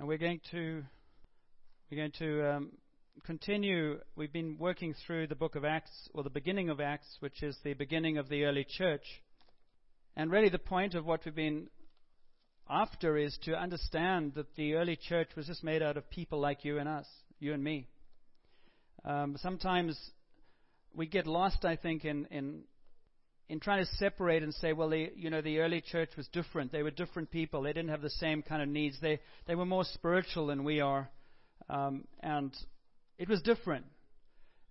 and we're going to we're going to um, continue. We've been working through the book of Acts, or the beginning of Acts, which is the beginning of the early church. And really, the point of what we've been after is to understand that the early church was just made out of people like you and us, you and me. Um, sometimes we get lost, I think, in, in in trying to separate and say, well, the, you know, the early church was different. They were different people. They didn't have the same kind of needs. They, they were more spiritual than we are. Um, and it was different.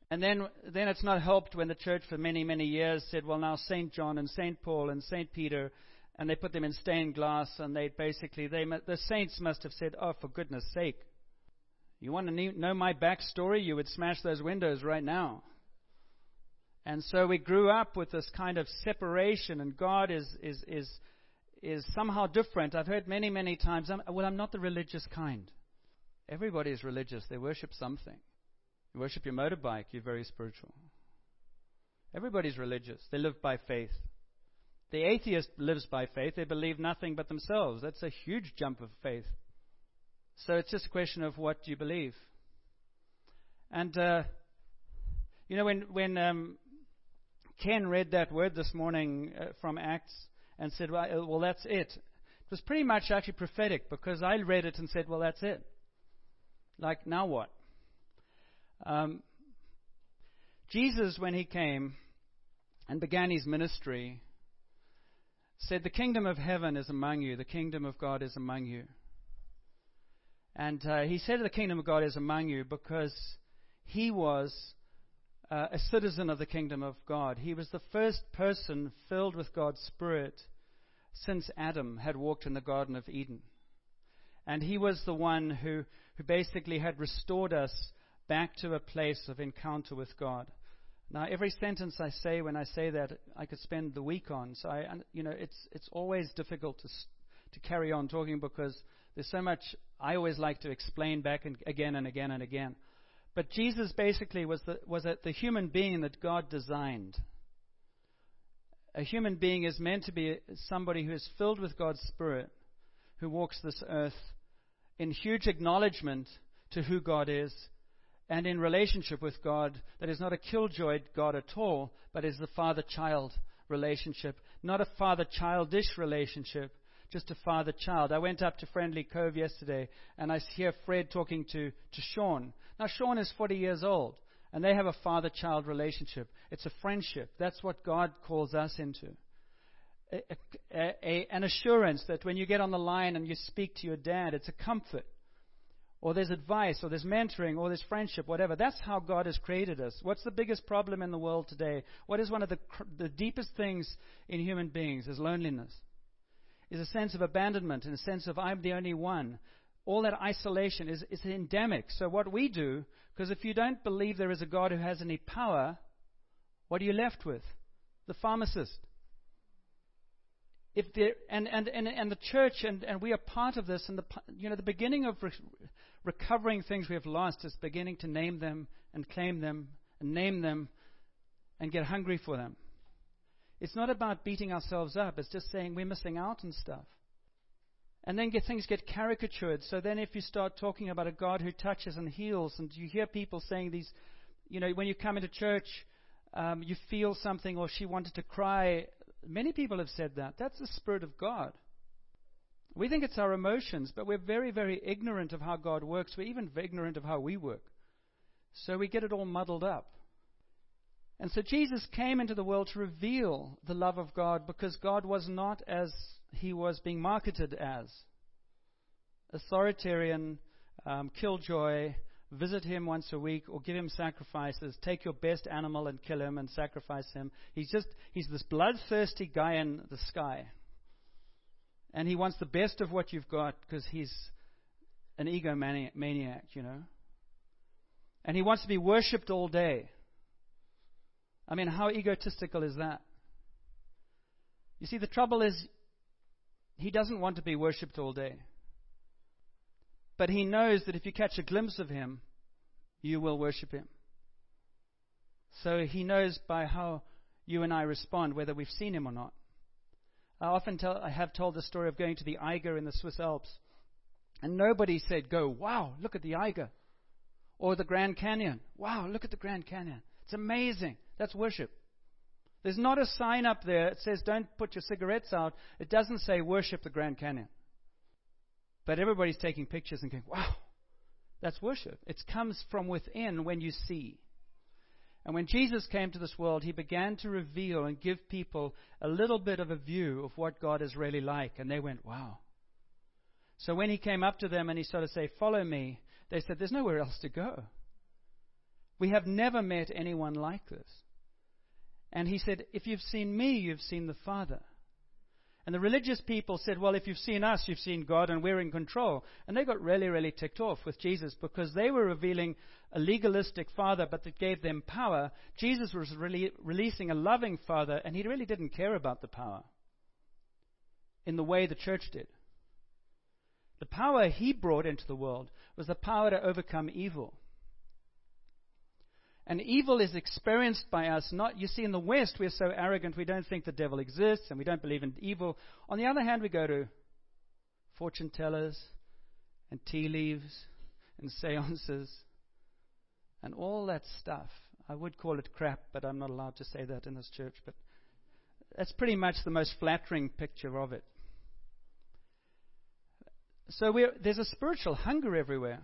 And then, then it's not helped when the church for many, many years said, well, now St. John and St. Paul and St. Peter, and they put them in stained glass, and they basically, they, the saints must have said, oh, for goodness sake. You want to know my backstory? You would smash those windows right now. And so we grew up with this kind of separation, and God is, is, is, is somehow different. I've heard many, many times, I'm, well, I'm not the religious kind. Everybody is religious, they worship something. You worship your motorbike, you're very spiritual. Everybody's religious, they live by faith. The atheist lives by faith, they believe nothing but themselves. That's a huge jump of faith. So it's just a question of what do you believe. And, uh, you know, when, when um, Ken read that word this morning uh, from Acts and said, well, uh, well, that's it. It was pretty much actually prophetic because I read it and said, well, that's it. Like, now what? Um, Jesus, when he came and began his ministry, said, The kingdom of heaven is among you, the kingdom of God is among you. And uh, he said, The kingdom of God is among you because he was uh, a citizen of the kingdom of God. He was the first person filled with God's Spirit since Adam had walked in the Garden of Eden. And he was the one who, who basically had restored us back to a place of encounter with God. Now, every sentence I say when I say that, I could spend the week on. So, I, you know, it's, it's always difficult to, to carry on talking because there's so much I always like to explain back and again and again and again. But Jesus basically was the, was a, the human being that God designed. A human being is meant to be somebody who is filled with God's Spirit, who walks this earth in huge acknowledgement to who God is and in relationship with God that is not a killjoy God at all, but is the father child relationship. Not a father childish relationship, just a father child. I went up to Friendly Cove yesterday and I hear Fred talking to, to Sean. Now, Sean is 40 years old, and they have a father child relationship. It's a friendship. That's what God calls us into. A, a, a, an assurance that when you get on the line and you speak to your dad, it's a comfort. Or there's advice, or there's mentoring, or there's friendship, whatever. That's how God has created us. What's the biggest problem in the world today? What is one of the, the deepest things in human beings? Is loneliness. Is a sense of abandonment and a sense of I'm the only one all that isolation is, endemic. So, what we do, because if you don't believe there is a God who has any power, what are you left with? The pharmacist. If there, and, and, and, and the church, and, and we are part of this, and the, you know, the beginning of re- recovering things we have lost is beginning to name them and claim them and name them and get hungry for them. It's not about beating ourselves up, it's just saying we're missing out on stuff. And then get, things get caricatured. So then, if you start talking about a God who touches and heals, and you hear people saying these, you know, when you come into church, um, you feel something, or she wanted to cry. Many people have said that. That's the Spirit of God. We think it's our emotions, but we're very, very ignorant of how God works. We're even ignorant of how we work. So we get it all muddled up. And so Jesus came into the world to reveal the love of God because God was not as he was being marketed as authoritarian, um, killjoy, visit him once a week or give him sacrifices, take your best animal and kill him and sacrifice him. He's just, he's this bloodthirsty guy in the sky. And he wants the best of what you've got because he's an egomaniac, you know. And he wants to be worshipped all day. I mean, how egotistical is that? You see, the trouble is he doesn't want to be worshipped all day. But he knows that if you catch a glimpse of him, you will worship him. So he knows by how you and I respond whether we've seen him or not. I often tell, I have told the story of going to the Eiger in the Swiss Alps. And nobody said, Go, wow, look at the Eiger. Or the Grand Canyon. Wow, look at the Grand Canyon. It's amazing. That's worship. There's not a sign up there that says, Don't put your cigarettes out. It doesn't say, Worship the Grand Canyon. But everybody's taking pictures and going, Wow, that's worship. It comes from within when you see. And when Jesus came to this world, he began to reveal and give people a little bit of a view of what God is really like. And they went, wow. So when he came up to them and he started to say, Follow me, they said, There's nowhere else to go. We have never met anyone like this. And he said, If you've seen me, you've seen the Father. And the religious people said, Well, if you've seen us, you've seen God, and we're in control. And they got really, really ticked off with Jesus because they were revealing a legalistic father, but that gave them power. Jesus was really releasing a loving father, and he really didn't care about the power in the way the church did. The power he brought into the world was the power to overcome evil. And evil is experienced by us not, you see, in the West, we're so arrogant, we don't think the devil exists and we don't believe in evil. On the other hand, we go to fortune tellers and tea leaves and seances and all that stuff. I would call it crap, but I'm not allowed to say that in this church. But that's pretty much the most flattering picture of it. So there's a spiritual hunger everywhere.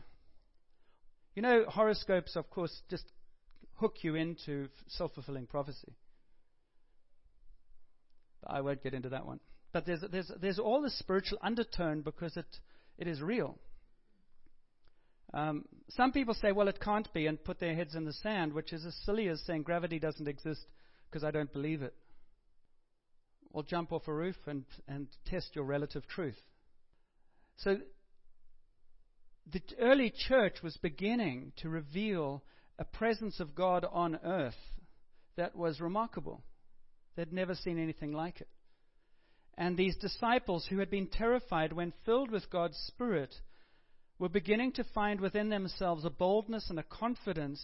You know, horoscopes, of course, just hook you into self fulfilling prophecy. But I won't get into that one. But there's, there's, there's all this spiritual undertone because it, it is real. Um, some people say, well, it can't be, and put their heads in the sand, which is as silly as saying gravity doesn't exist because I don't believe it. Or jump off a roof and, and test your relative truth. So the early church was beginning to reveal a presence of God on earth that was remarkable. They'd never seen anything like it. And these disciples, who had been terrified when filled with God's Spirit, were beginning to find within themselves a boldness and a confidence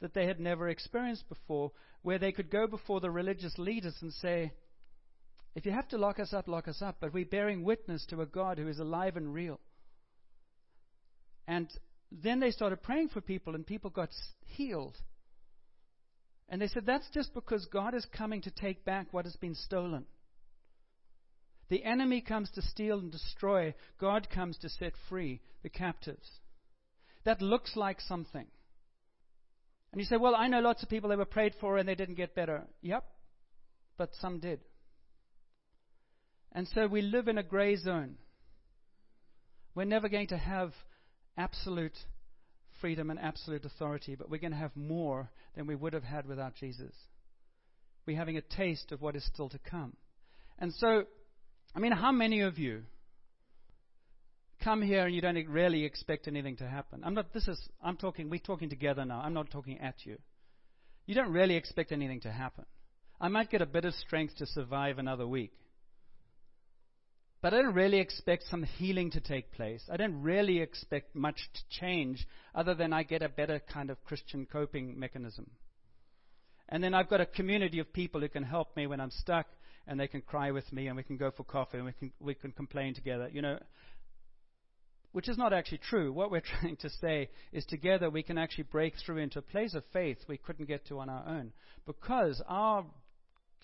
that they had never experienced before, where they could go before the religious leaders and say, If you have to lock us up, lock us up, but we're bearing witness to a God who is alive and real. And then they started praying for people, and people got healed. And they said, That's just because God is coming to take back what has been stolen. The enemy comes to steal and destroy, God comes to set free the captives. That looks like something. And you say, Well, I know lots of people that were prayed for and they didn't get better. Yep, but some did. And so we live in a gray zone. We're never going to have absolute freedom and absolute authority, but we're going to have more than we would have had without Jesus. We're having a taste of what is still to come. And so, I mean, how many of you come here and you don't really expect anything to happen? I'm not, this is, I'm talking, we're talking together now. I'm not talking at you. You don't really expect anything to happen. I might get a bit of strength to survive another week. But I don't really expect some healing to take place. I don't really expect much to change other than I get a better kind of Christian coping mechanism. And then I've got a community of people who can help me when I'm stuck and they can cry with me and we can go for coffee and we can, we can complain together. You know, which is not actually true. What we're trying to say is together we can actually break through into a place of faith we couldn't get to on our own because our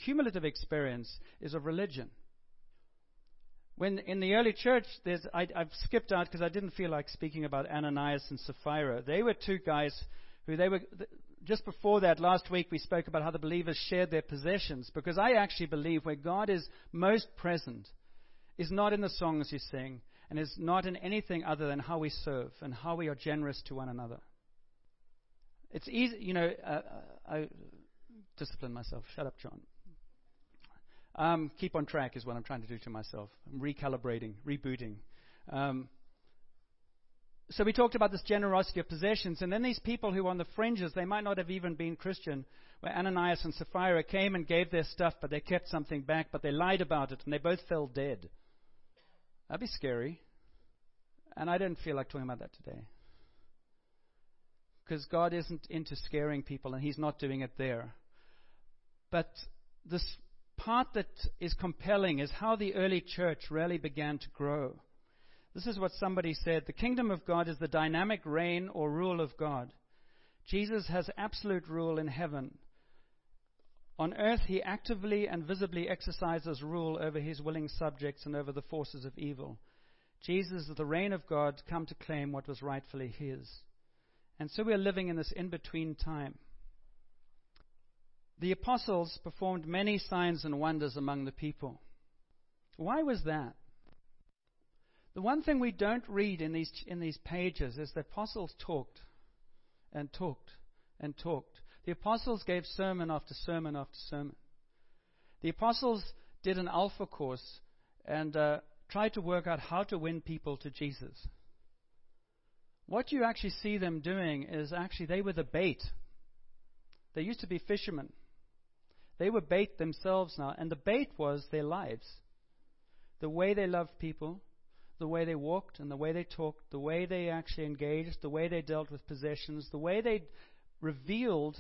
cumulative experience is of religion. When in the early church, there's, I, I've skipped out because I didn't feel like speaking about Ananias and Sapphira. They were two guys who they were. Just before that, last week we spoke about how the believers shared their possessions because I actually believe where God is most present is not in the songs you sing and is not in anything other than how we serve and how we are generous to one another. It's easy, you know. Uh, I discipline myself. Shut up, John. Um, keep on track is what I'm trying to do to myself. I'm recalibrating, rebooting. Um, so we talked about this generosity of possessions, and then these people who were on the fringes, they might not have even been Christian, where Ananias and Sapphira came and gave their stuff, but they kept something back, but they lied about it, and they both fell dead. That'd be scary. And I don't feel like talking about that today. Because God isn't into scaring people, and He's not doing it there. But this part that is compelling is how the early church really began to grow. This is what somebody said The kingdom of God is the dynamic reign or rule of God. Jesus has absolute rule in heaven. On earth, he actively and visibly exercises rule over his willing subjects and over the forces of evil. Jesus, is the reign of God, come to claim what was rightfully his. And so we are living in this in between time. The apostles performed many signs and wonders among the people. Why was that? The one thing we don't read in these, in these pages is the apostles talked and talked and talked. The apostles gave sermon after sermon after sermon. The apostles did an alpha course and uh, tried to work out how to win people to Jesus. What you actually see them doing is actually they were the bait. They used to be fishermen. They were bait themselves now, and the bait was their lives. The way they loved people, the way they walked and the way they talked, the way they actually engaged, the way they dealt with possessions, the way they revealed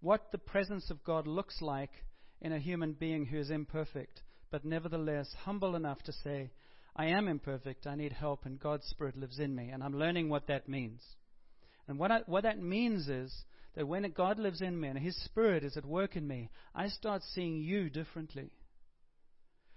what the presence of God looks like in a human being who is imperfect, but nevertheless humble enough to say, I am imperfect, I need help, and God's Spirit lives in me, and I'm learning what that means. And what, I, what that means is that when God lives in me and His Spirit is at work in me, I start seeing you differently.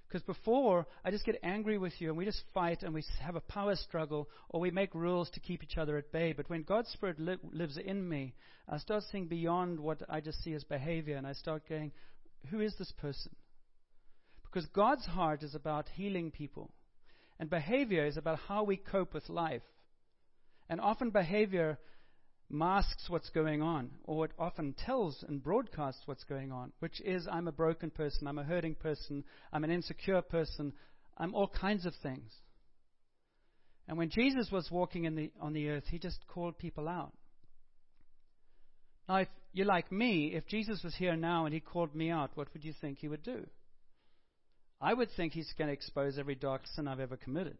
Because before, I just get angry with you and we just fight and we have a power struggle or we make rules to keep each other at bay. But when God's Spirit li- lives in me, I start seeing beyond what I just see as behavior and I start going, who is this person? Because God's heart is about healing people. And behavior is about how we cope with life. And often behavior masks what's going on, or it often tells and broadcasts what's going on, which is I'm a broken person, I'm a hurting person, I'm an insecure person, I'm all kinds of things. And when Jesus was walking the, on the earth, he just called people out. Now, if you're like me, if Jesus was here now and he called me out, what would you think he would do? I would think he's going to expose every dark sin I've ever committed.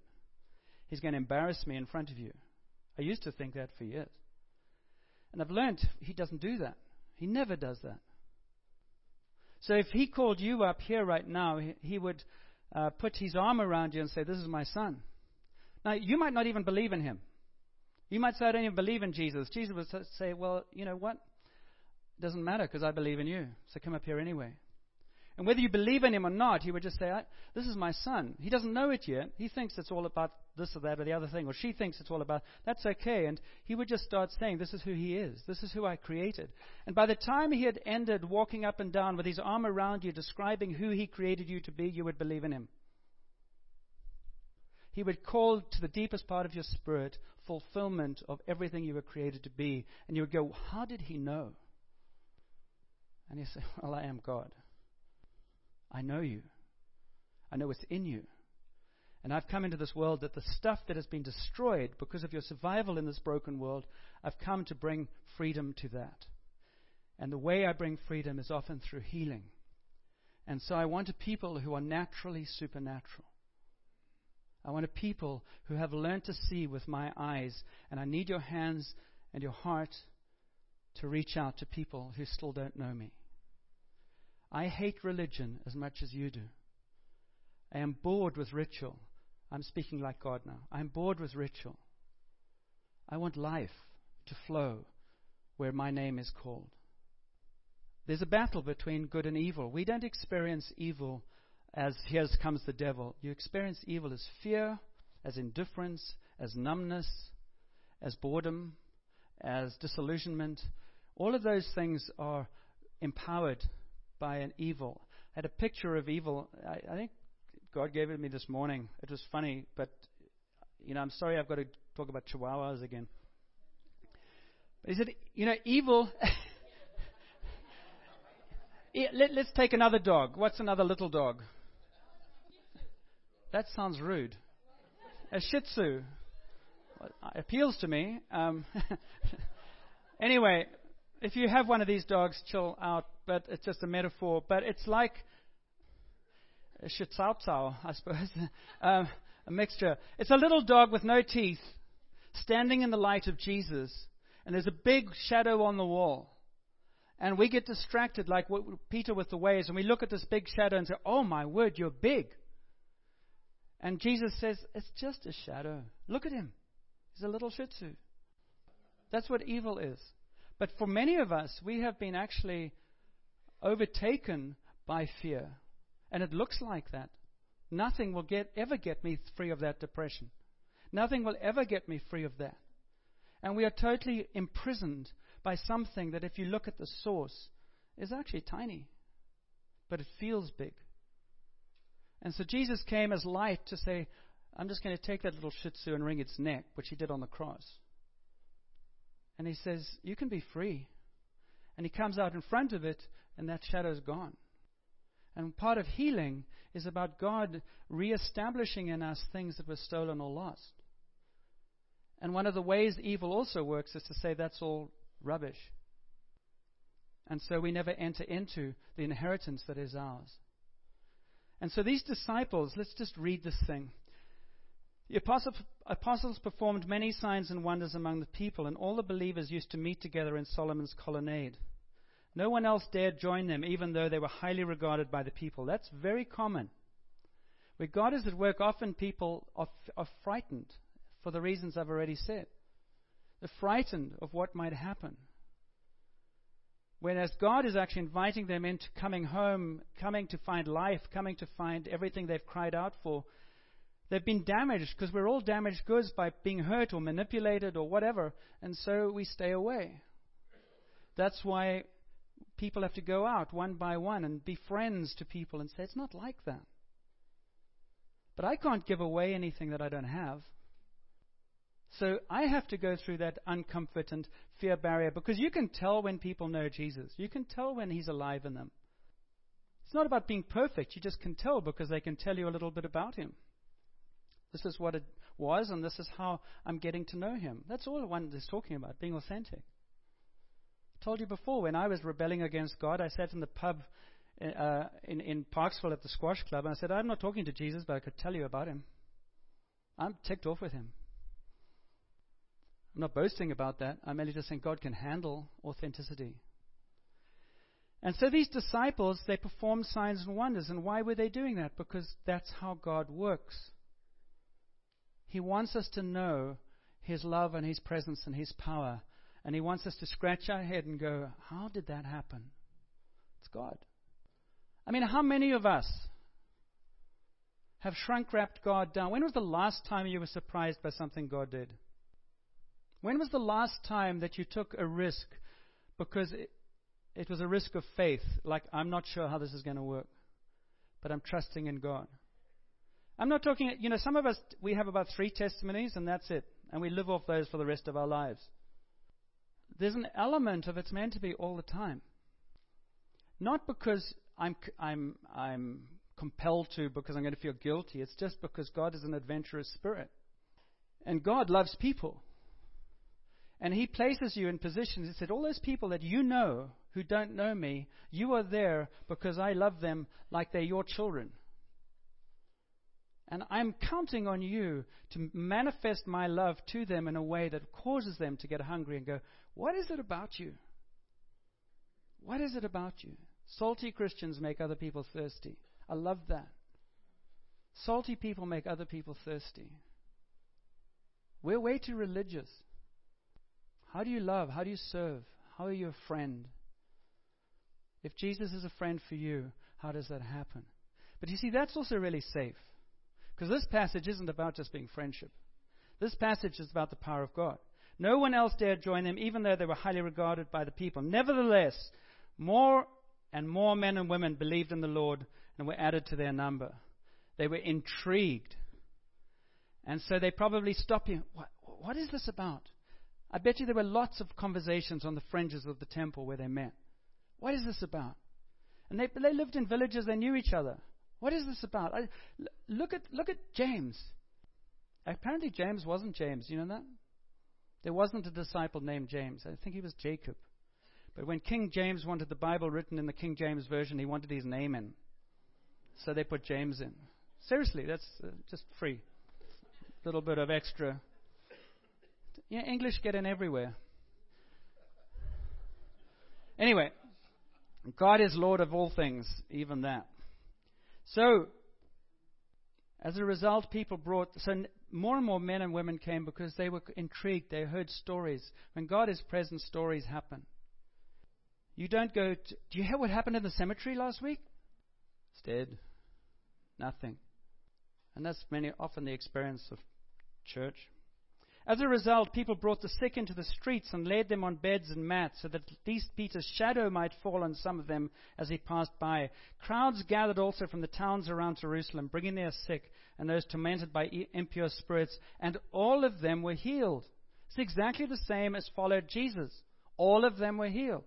He's going to embarrass me in front of you. I used to think that for years. And I've learned he doesn't do that. He never does that. So if he called you up here right now, he, would uh, put his arm around you and say, This is my son. Now, you might not even believe in him. You might say, I don't even believe in Jesus. Jesus would say, Well, you know what? It doesn't matter because I believe in you. So come up here anyway. And whether you believe in him or not, he would just say, This is my son. He doesn't know it yet. He thinks it's all about this or that or the other thing, or she thinks it's all about that's okay. And he would just start saying, This is who he is. This is who I created. And by the time he had ended walking up and down with his arm around you, describing who he created you to be, you would believe in him. He would call to the deepest part of your spirit fulfillment of everything you were created to be. And you would go, How did he know? And you say, Well, I am God. I know you. I know what's in you. And I've come into this world that the stuff that has been destroyed because of your survival in this broken world, I've come to bring freedom to that. And the way I bring freedom is often through healing. And so I want a people who are naturally supernatural. I want a people who have learned to see with my eyes. And I need your hands and your heart to reach out to people who still don't know me. I hate religion as much as you do. I am bored with ritual. I'm speaking like God now. I'm bored with ritual. I want life to flow where my name is called. There's a battle between good and evil. We don't experience evil as here comes the devil. You experience evil as fear, as indifference, as numbness, as boredom, as disillusionment. All of those things are empowered by an evil. I had a picture of evil. I, I think God gave it to me this morning. It was funny, but you know, I'm sorry I've got to talk about chihuahuas again. But he said, you know, evil. Let, let's take another dog. What's another little dog? That sounds rude. A Shih Tzu appeals to me. Um, anyway, if you have one of these dogs, chill out but it's just a metaphor. But it's like a Schitzautzau, I suppose, um, a mixture. It's a little dog with no teeth standing in the light of Jesus, and there's a big shadow on the wall. And we get distracted, like Peter with the waves, and we look at this big shadow and say, Oh my word, you're big. And Jesus says, It's just a shadow. Look at him. He's a little shih tzu. That's what evil is. But for many of us, we have been actually overtaken by fear. And it looks like that. Nothing will get, ever get me free of that depression. Nothing will ever get me free of that. And we are totally imprisoned by something that, if you look at the source, is actually tiny, but it feels big. And so Jesus came as light to say, I'm just going to take that little shih tzu and wring its neck, which he did on the cross. And he says, You can be free. And he comes out in front of it, and that shadow is gone. And part of healing is about God reestablishing in us things that were stolen or lost. And one of the ways evil also works is to say that's all rubbish. And so we never enter into the inheritance that is ours. And so these disciples, let's just read this thing. The apostles performed many signs and wonders among the people, and all the believers used to meet together in Solomon's colonnade. No one else dared join them, even though they were highly regarded by the people. That's very common. Where God is at work, often people are, are frightened for the reasons I've already said. They're frightened of what might happen. Whereas God is actually inviting them into coming home, coming to find life, coming to find everything they've cried out for. They've been damaged because we're all damaged goods by being hurt or manipulated or whatever, and so we stay away. That's why people have to go out one by one and be friends to people and say, it's not like that. But I can't give away anything that I don't have. So I have to go through that uncomfort and fear barrier because you can tell when people know Jesus. You can tell when He's alive in them. It's not about being perfect. You just can tell because they can tell you a little bit about Him. This is what it was, and this is how I'm getting to know Him. That's all one is talking about, being authentic. Told you before, when I was rebelling against God, I sat in the pub uh, in, in Parksville at the squash club, and I said, I'm not talking to Jesus, but I could tell you about Him. I'm ticked off with Him. I'm not boasting about that. I'm merely just saying God can handle authenticity. And so these disciples, they performed signs and wonders. And why were they doing that? Because that's how God works. He wants us to know His love and His presence and His power. And He wants us to scratch our head and go, How did that happen? It's God. I mean, how many of us have shrunk wrapped God down? When was the last time you were surprised by something God did? When was the last time that you took a risk because it, it was a risk of faith? Like, I'm not sure how this is going to work, but I'm trusting in God. I'm not talking, you know, some of us, we have about three testimonies and that's it. And we live off those for the rest of our lives. There's an element of it's meant to be all the time. Not because I'm, I'm, I'm compelled to, because I'm going to feel guilty. It's just because God is an adventurous spirit. And God loves people. And he places you in positions. He said, All those people that you know who don't know me, you are there because I love them like they're your children. And I'm counting on you to manifest my love to them in a way that causes them to get hungry and go, What is it about you? What is it about you? Salty Christians make other people thirsty. I love that. Salty people make other people thirsty. We're way too religious. How do you love? How do you serve? How are you a friend? If Jesus is a friend for you, how does that happen? But you see, that's also really safe. Because this passage isn't about just being friendship. This passage is about the power of God. No one else dared join them, even though they were highly regarded by the people. Nevertheless, more and more men and women believed in the Lord and were added to their number. They were intrigued. And so they probably stopped you. What, what is this about? I bet you there were lots of conversations on the fringes of the temple where they met. What is this about? And they, they lived in villages, they knew each other. What is this about? I, look, at, look at James. Apparently, James wasn't James. You know that? There wasn't a disciple named James. I think he was Jacob. But when King James wanted the Bible written in the King James Version, he wanted his name in. So they put James in. Seriously, that's uh, just free. A little bit of extra yeah, English get in everywhere. Anyway, God is Lord of all things, even that. So, As a result, people brought, so more and more men and women came because they were intrigued. They heard stories. When God is present, stories happen. You don't go, to, do you hear what happened in the cemetery last week? It's dead. Nothing. And that's many, often the experience of church. As a result, people brought the sick into the streets and laid them on beds and mats so that at least Peter's shadow might fall on some of them as he passed by. Crowds gathered also from the towns around Jerusalem, bringing their sick and those tormented by impure spirits, and all of them were healed. It's exactly the same as followed Jesus. All of them were healed.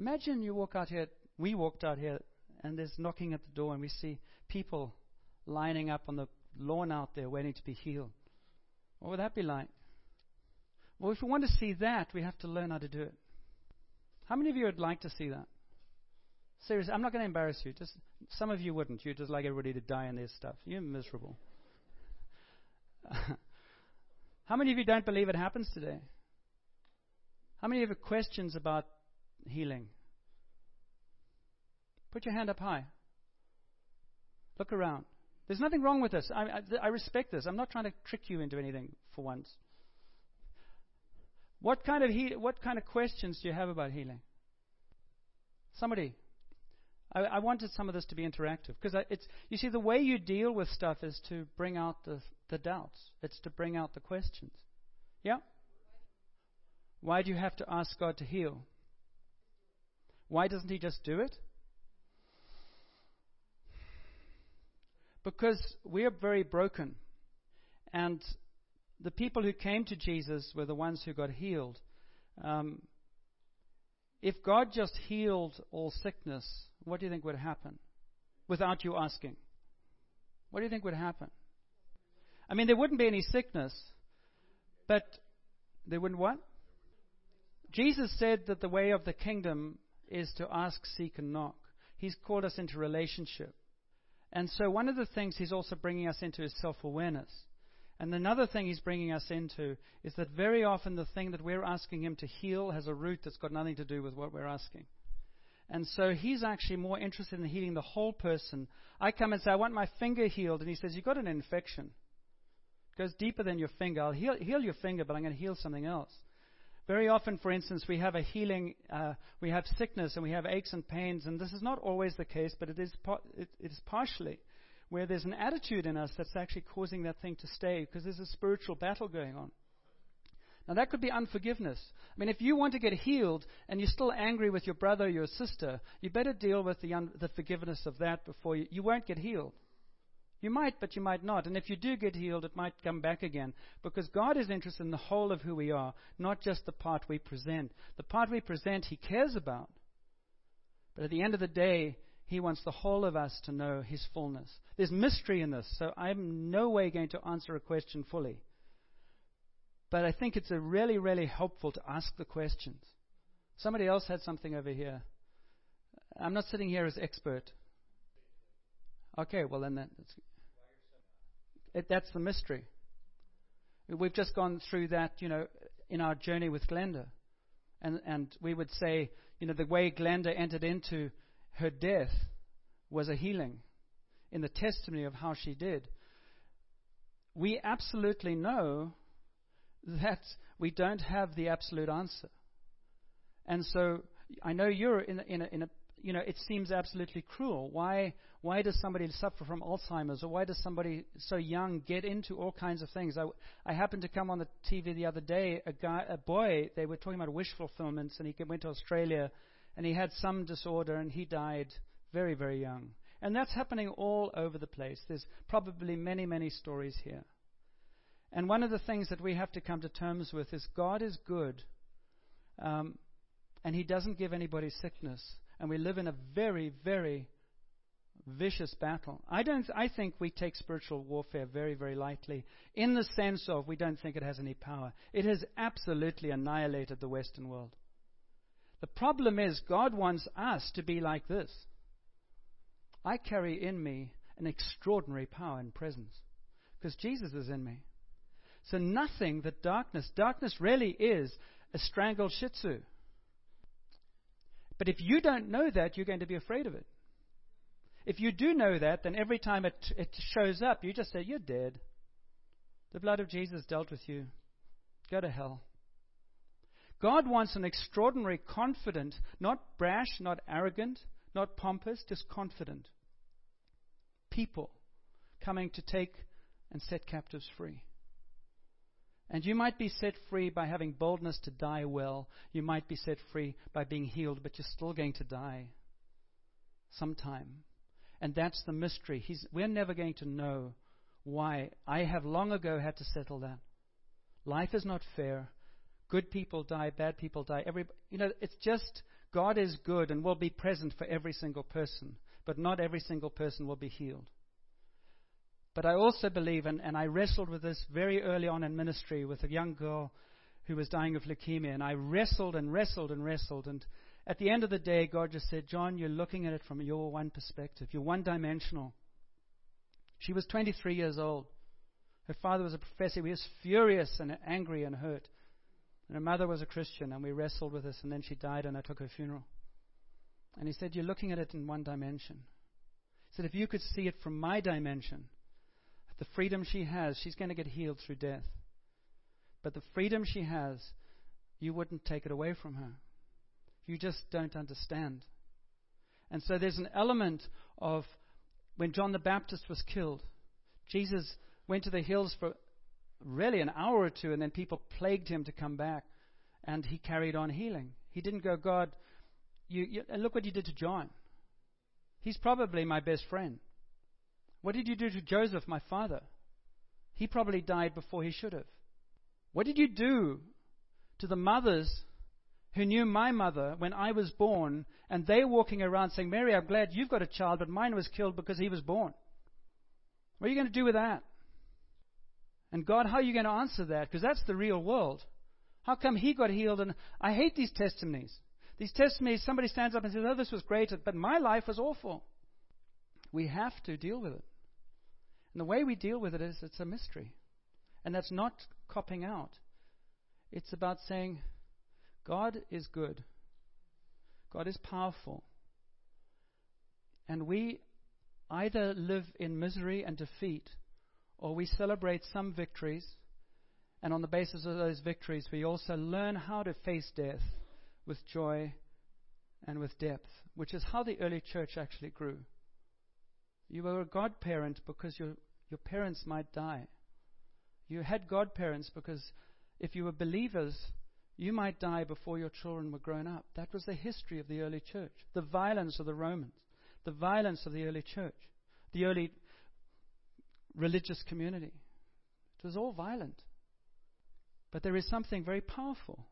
Imagine you walk out here, we walked out here, and there's knocking at the door, and we see people lining up on the lawn out there waiting to be healed. What would that be like? Well, if we want to see that, we have to learn how to do it. How many of you would like to see that? Seriously, I'm not going to embarrass you. Just some of you wouldn't. You'd just like everybody to die in their stuff. You're miserable. How many of you don't believe it happens today? How many of you have questions about healing? Put your hand up high. Look around. There's nothing wrong with this. I, I, I respect this. I'm not trying to trick you into anything for once. What kind of he, what kind of questions do you have about healing? Somebody. I, I wanted some of this to be interactive because it's you see the way you deal with stuff is to bring out the the doubts. It's to bring out the questions. Yeah. Why do you have to ask God to heal? Why doesn't He just do it? Because we are very broken. And the people who came to Jesus were the ones who got healed. Um, if God just healed all sickness, what do you think would happen? Without you asking. What do you think would happen? I mean, there wouldn't be any sickness, but there wouldn't what? Jesus said that the way of the kingdom is to ask, seek, and knock. He's called us into relationship. And so, one of the things he's also bringing us into is self awareness. And another thing he's bringing us into is that very often the thing that we're asking him to heal has a root that's got nothing to do with what we're asking. And so he's actually more interested in healing the whole person. I come and say, I want my finger healed. And he says, You've got an infection. It goes deeper than your finger. I'll heal, heal your finger, but I'm going to heal something else. Very often, for instance, we have a healing, uh, we have sickness and we have aches and pains, and this is not always the case, but it is, par- it, it is partially where there's an attitude in us that's actually causing that thing to stay because there's a spiritual battle going on. Now, that could be unforgiveness. I mean, if you want to get healed and you're still angry with your brother or your sister, you better deal with the, un- the forgiveness of that before you, you won't get healed. You might, but you might not. And if you do get healed, it might come back again. Because God is interested in the whole of who we are, not just the part we present. The part we present, He cares about. But at the end of the day, He wants the whole of us to know His fullness. There's mystery in this, so I'm no way going to answer a question fully. But I think it's really, really helpful to ask the questions. Somebody else had something over here. I'm not sitting here as expert. Okay, well then that's it, that's the mystery. We've just gone through that, you know, in our journey with Glenda. And, and we would say, you know, the way Glenda entered into her death was a healing in the testimony of how she did. We absolutely know that we don't have the absolute answer. And so I know you're in, in, a, in a you know, it seems absolutely cruel. Why, why does somebody suffer from Alzheimer's, or why does somebody so young get into all kinds of things? I, I happened to come on the TV the other day. A guy, a boy, they were talking about wish fulfillments, and he went to Australia, and he had some disorder, and he died very, very young. And that's happening all over the place. There's probably many, many stories here. And one of the things that we have to come to terms with is God is good, um, and He doesn't give anybody sickness and we live in a very, very vicious battle. I don't. I think we take spiritual warfare very, very lightly, in the sense of we don't think it has any power. It has absolutely annihilated the Western world. The problem is God wants us to be like this. I carry in me an extraordinary power and presence because Jesus is in me. So nothing that darkness, darkness really is a strangled shih tzu. But if you don't know that, you're going to be afraid of it. If you do know that, then every time it, it shows up, you just say, You're dead. The blood of Jesus dealt with you. Go to hell. God wants an extraordinary, confident, not brash, not arrogant, not pompous, just confident people coming to take and set captives free. And you might be set free by having boldness to die well. You might be set free by being healed, but you're still going to die sometime. And that's the mystery. He's, we're never going to know why. I have long ago had to settle that. Life is not fair. Good people die, bad people die. Every, you know, it's just God is good and will be present for every single person, but not every single person will be healed. But I also believe, and, and I wrestled with this very early on in ministry with a young girl who was dying of leukemia, and I wrestled and wrestled and wrestled. And at the end of the day, God just said, John, you're looking at it from your one perspective. You're one dimensional. She was 23 years old. Her father was a professor. He was furious and angry and hurt. And her mother was a Christian, and we wrestled with this, and then she died, and I took her funeral. And he said, You're looking at it in one dimension. He said, If you could see it from my dimension, the freedom she has, she's going to get healed through death. But the freedom she has, you wouldn't take it away from her. You just don't understand. And so there's an element of when John the Baptist was killed, Jesus went to the hills for really an hour or two, and then people plagued him to come back, and he carried on healing. He didn't go, God, you, you, look what you did to John. He's probably my best friend. What did you do to Joseph, my father? He probably died before he should have. What did you do to the mothers who knew my mother when I was born, and they walking around saying, Mary, I'm glad you've got a child, but mine was killed because he was born? What are you going to do with that? And God, how are you going to answer that? Because that's the real world. How come he got healed? And I hate these testimonies. These testimonies, somebody stands up and says, Oh, this was great, but my life was awful. We have to deal with it. And the way we deal with it is it's a mystery. And that's not copping out. It's about saying, God is good. God is powerful. And we either live in misery and defeat, or we celebrate some victories, and on the basis of those victories, we also learn how to face death with joy and with depth, which is how the early church actually grew. You were a godparent because your, your parents might die. You had godparents because if you were believers, you might die before your children were grown up. That was the history of the early church. The violence of the Romans, the violence of the early church, the early religious community. It was all violent. But there is something very powerful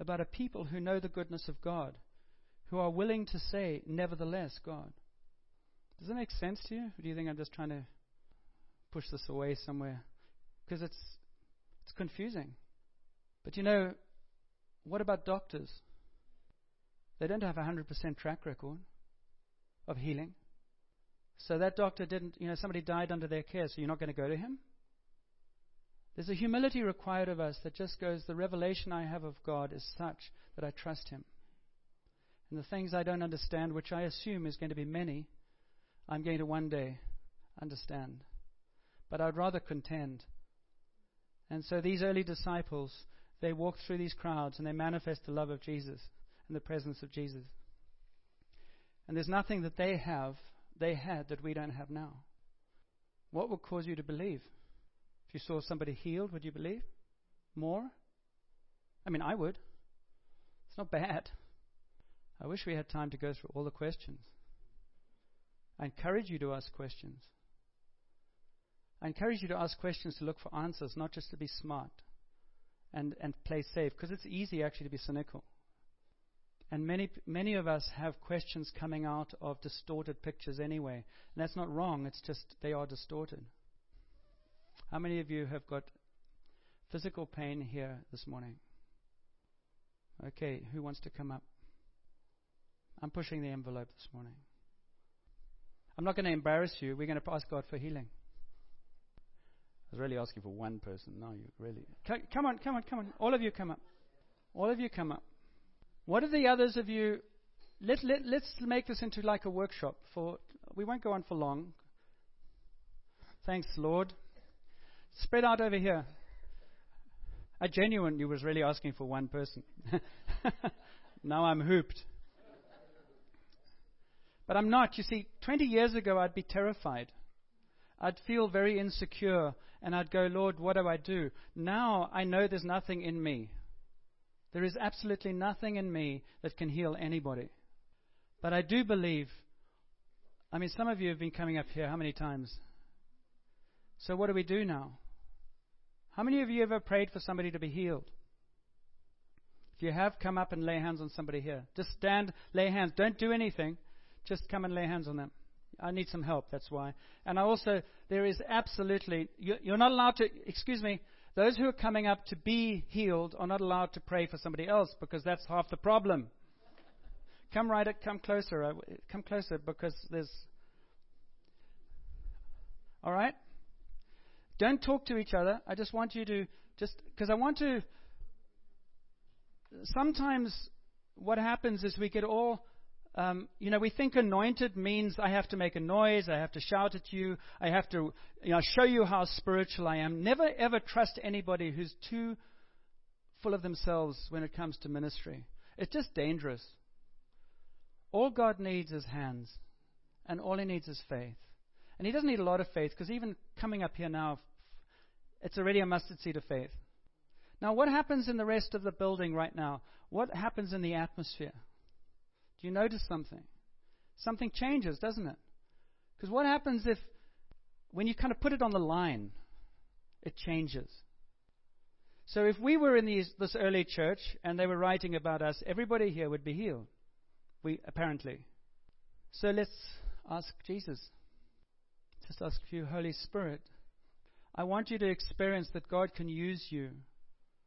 about a people who know the goodness of God, who are willing to say, Nevertheless, God. Does that make sense to you? Or do you think I'm just trying to push this away somewhere? Because it's, it's confusing. But you know, what about doctors? They don't have a 100% track record of healing. So that doctor didn't, you know, somebody died under their care, so you're not going to go to him? There's a humility required of us that just goes, the revelation I have of God is such that I trust him. And the things I don't understand, which I assume is going to be many, I'm going to one day understand. But I'd rather contend. And so these early disciples, they walk through these crowds and they manifest the love of Jesus and the presence of Jesus. And there's nothing that they have, they had that we don't have now. What would cause you to believe? If you saw somebody healed, would you believe? More? I mean, I would. It's not bad. I wish we had time to go through all the questions. I encourage you to ask questions. I encourage you to ask questions to look for answers, not just to be smart and, and play safe, because it's easy actually to be cynical. And many, many of us have questions coming out of distorted pictures anyway. And that's not wrong, it's just they are distorted. How many of you have got physical pain here this morning? Okay, who wants to come up? I'm pushing the envelope this morning. I'm not going to embarrass you. We're going to ask God for healing. I was really asking for one person. No, you really. Come on, come on, come on. All of you come up. All of you come up. What are the others of you? Let, let, let's make this into like a workshop for we won't go on for long. Thanks, Lord. Spread out over here. I genuinely was really asking for one person. now I'm hooped. But I'm not. You see, 20 years ago, I'd be terrified. I'd feel very insecure, and I'd go, Lord, what do I do? Now I know there's nothing in me. There is absolutely nothing in me that can heal anybody. But I do believe, I mean, some of you have been coming up here how many times? So what do we do now? How many of you ever prayed for somebody to be healed? If you have, come up and lay hands on somebody here. Just stand, lay hands. Don't do anything. Just come and lay hands on them. I need some help, that's why. And I also, there is absolutely, you're not allowed to, excuse me, those who are coming up to be healed are not allowed to pray for somebody else because that's half the problem. Come right, up, come closer, uh, come closer because there's. All right? Don't talk to each other. I just want you to, just, because I want to. Sometimes what happens is we get all um, you know, we think anointed means I have to make a noise, I have to shout at you, I have to you know, show you how spiritual I am. Never ever trust anybody who's too full of themselves when it comes to ministry. It's just dangerous. All God needs is hands, and all He needs is faith. And He doesn't need a lot of faith because even coming up here now, it's already a mustard seed of faith. Now, what happens in the rest of the building right now? What happens in the atmosphere? Do you notice something? Something changes, doesn't it? Because what happens if, when you kind of put it on the line, it changes? So if we were in these, this early church and they were writing about us, everybody here would be healed. We apparently. So let's ask Jesus. Just ask you, Holy Spirit. I want you to experience that God can use you